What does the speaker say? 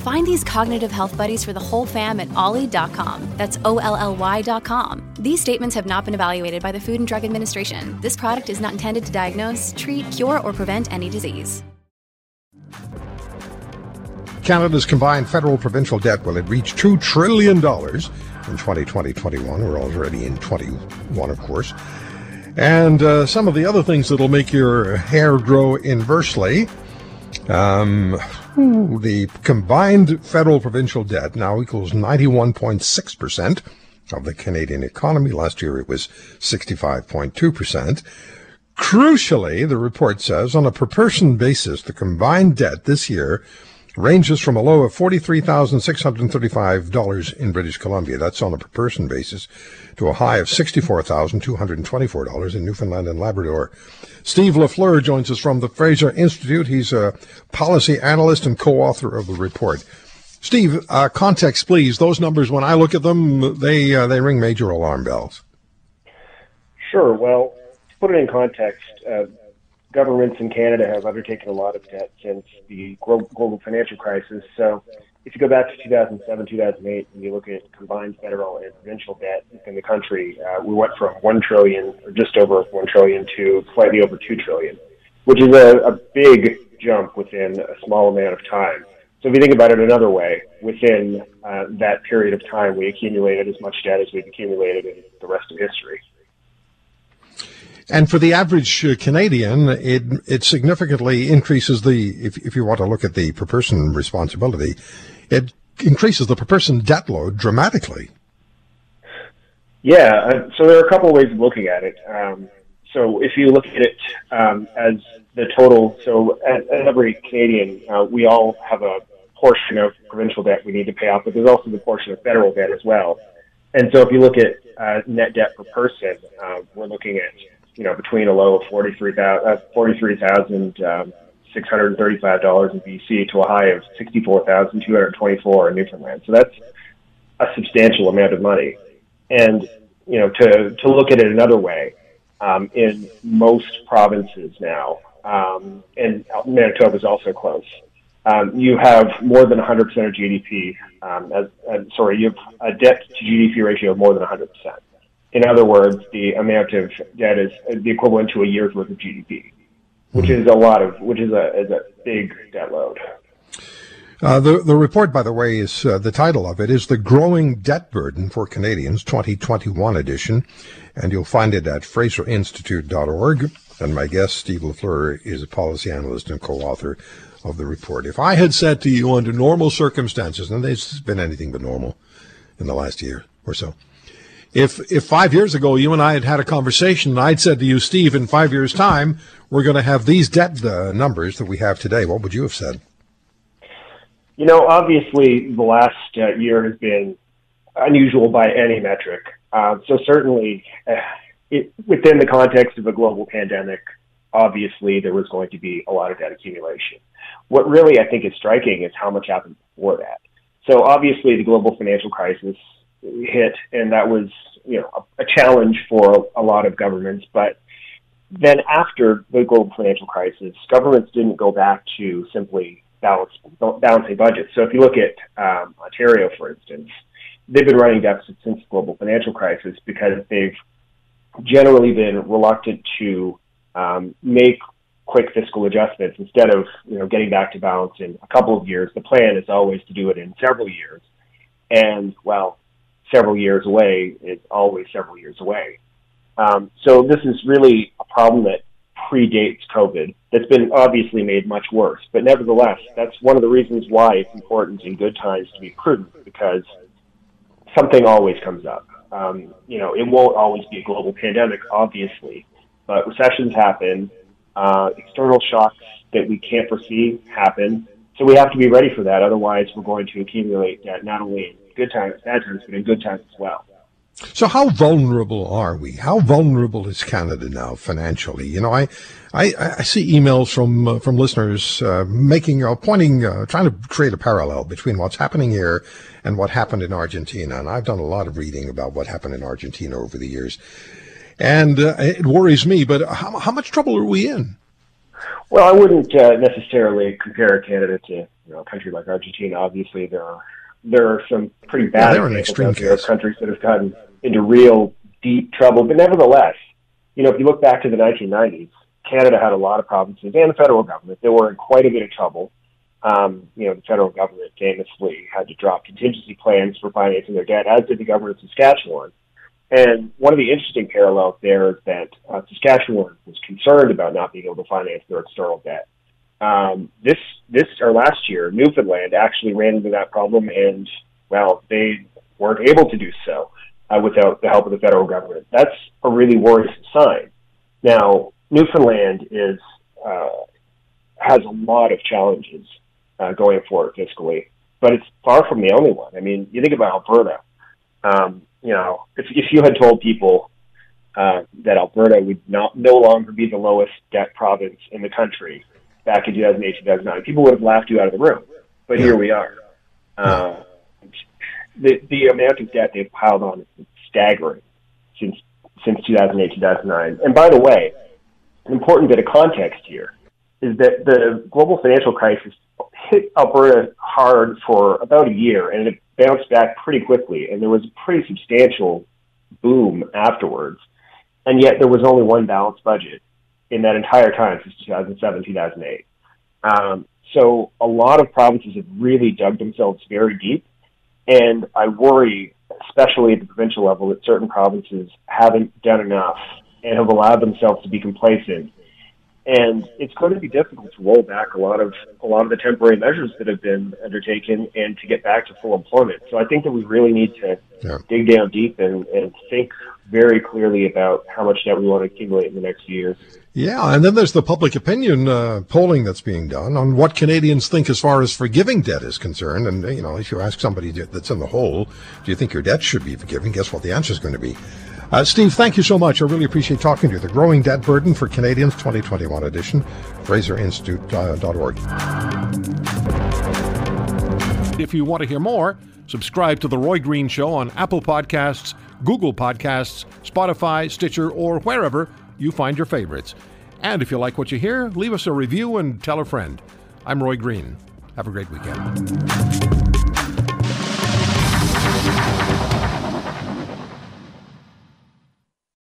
Find these cognitive health buddies for the whole fam at olly.com. That's O L L Y.com. These statements have not been evaluated by the Food and Drug Administration. This product is not intended to diagnose, treat, cure, or prevent any disease. Canada's combined federal provincial debt will reach $2 trillion in 2020 21. We're already in 21, of course. And uh, some of the other things that'll make your hair grow inversely. Um, the combined federal provincial debt now equals 91.6% of the Canadian economy. Last year it was 65.2%. Crucially, the report says on a per person basis, the combined debt this year ranges from a low of $43,635 in British Columbia. That's on a per person basis to a high of $64,224 in Newfoundland and Labrador. Steve LaFleur joins us from the Fraser Institute. He's a policy analyst and co-author of the report. Steve, uh, context, please. Those numbers, when I look at them, they uh, they ring major alarm bells. Sure. Well, to put it in context, uh, governments in Canada have undertaken a lot of debt since the global financial crisis. So if you go back to 2007, 2008, and you look at combined federal and provincial debt in the country, uh, we went from 1 trillion, or just over 1 trillion, to slightly over 2 trillion, which is a, a big jump within a small amount of time. So if you think about it another way, within uh, that period of time, we accumulated as much debt as we've accumulated in the rest of history. And for the average uh, Canadian, it it significantly increases the if if you want to look at the per person responsibility, it increases the per person debt load dramatically. Yeah, uh, so there are a couple of ways of looking at it. Um, so if you look at it um, as the total, so as every Canadian, uh, we all have a portion of provincial debt we need to pay off, but there's also the portion of federal debt as well. And so if you look at uh, net debt per person, uh, we're looking at you know, between a low of $43,635 uh, um, in BC to a high of 64,224 in Newfoundland. So that's a substantial amount of money. And, you know, to, to look at it another way, um, in most provinces now, um, and Manitoba is also close, um, you have more than 100% of GDP, um, as, as, sorry, you have a debt to GDP ratio of more than 100%. In other words, the amount of debt is the equivalent to a year's worth of GDP, which mm-hmm. is a lot of, which is a, is a big debt load. Uh, the the report, by the way, is uh, the title of it is the growing debt burden for Canadians 2021 edition, and you'll find it at FraserInstitute.org. And my guest, Steve Lafleur, is a policy analyst and co-author of the report. If I had said to you under normal circumstances, and there's been anything but normal in the last year or so, if if five years ago you and I had had a conversation and I'd said to you, Steve, in five years' time we're going to have these debt uh, numbers that we have today, what would you have said? You know, obviously the last uh, year has been unusual by any metric. Uh, so certainly, uh, it, within the context of a global pandemic, obviously there was going to be a lot of debt accumulation. What really I think is striking is how much happened before that. So obviously the global financial crisis hit, and that was you know a, a challenge for a, lot of governments. But then after the global financial crisis, governments didn't go back to simply balance balancing budgets. So if you look at um, Ontario, for instance, they've been running deficits since the global financial crisis because they've generally been reluctant to um, make quick fiscal adjustments instead of you know getting back to balance in a couple of years. The plan is always to do it in several years. And well, several years away is always several years away. Um, so this is really a problem that predates COVID that's been obviously made much worse. But nevertheless, that's one of the reasons why it's important in good times to be prudent because something always comes up. Um, you know, it won't always be a global pandemic, obviously, but recessions happen, uh, external shocks that we can't foresee happen. So we have to be ready for that. Otherwise, we're going to accumulate debt not only good times, bad times, but in good times as well. So how vulnerable are we? How vulnerable is Canada now financially? You know, I, I, I see emails from uh, from listeners uh, making uh, pointing, uh, trying to create a parallel between what's happening here and what happened in Argentina. And I've done a lot of reading about what happened in Argentina over the years, and uh, it worries me. But how, how much trouble are we in? Well, I wouldn't uh, necessarily compare Canada to you know, a country like Argentina. Obviously, there are there are some pretty bad yeah, examples there countries that have gotten into real deep trouble. But nevertheless, you know, if you look back to the 1990s, Canada had a lot of provinces and the federal government that were in quite a bit of trouble. Um, you know, the federal government famously had to drop contingency plans for financing their debt, as did the government of Saskatchewan. And one of the interesting parallels there is that uh, Saskatchewan was concerned about not being able to finance their external debt. Um, this this or last year, Newfoundland actually ran into that problem, and well, they weren't able to do so uh, without the help of the federal government. That's a really worrisome sign. Now, Newfoundland is uh, has a lot of challenges uh, going forward fiscally, but it's far from the only one. I mean, you think about Alberta. Um, you know, if if you had told people uh, that Alberta would not no longer be the lowest debt province in the country back in 2008, 2009, people would have laughed you out of the room. But yeah. here we are. Uh, the the amount of debt they've piled on is staggering since since 2008, 2009. And by the way, an important bit of context here is that the global financial crisis hit Alberta hard for about a year, and it bounced back pretty quickly, and there was a pretty substantial boom afterwards. And yet, there was only one balanced budget in that entire time since 2007, 2008. Um, so a lot of provinces have really dug themselves very deep and I worry, especially at the provincial level, that certain provinces haven't done enough and have allowed themselves to be complacent. And it's going to be difficult to roll back a lot of a lot of the temporary measures that have been undertaken and to get back to full employment. So I think that we really need to yeah. dig down deep and, and think very clearly about how much debt we want to accumulate in the next few years. Yeah, and then there's the public opinion uh, polling that's being done on what Canadians think as far as forgiving debt is concerned. And, you know, if you ask somebody that's in the hole, do you think your debt should be forgiven? Guess what the answer is going to be? Uh, Steve, thank you so much. I really appreciate talking to you. The Growing Debt Burden for Canadians 2021 edition, FraserInstitute.org. If you want to hear more, subscribe to The Roy Green Show on Apple Podcasts, Google Podcasts, Spotify, Stitcher, or wherever you find your favorites. And if you like what you hear, leave us a review and tell a friend. I'm Roy Green. Have a great weekend.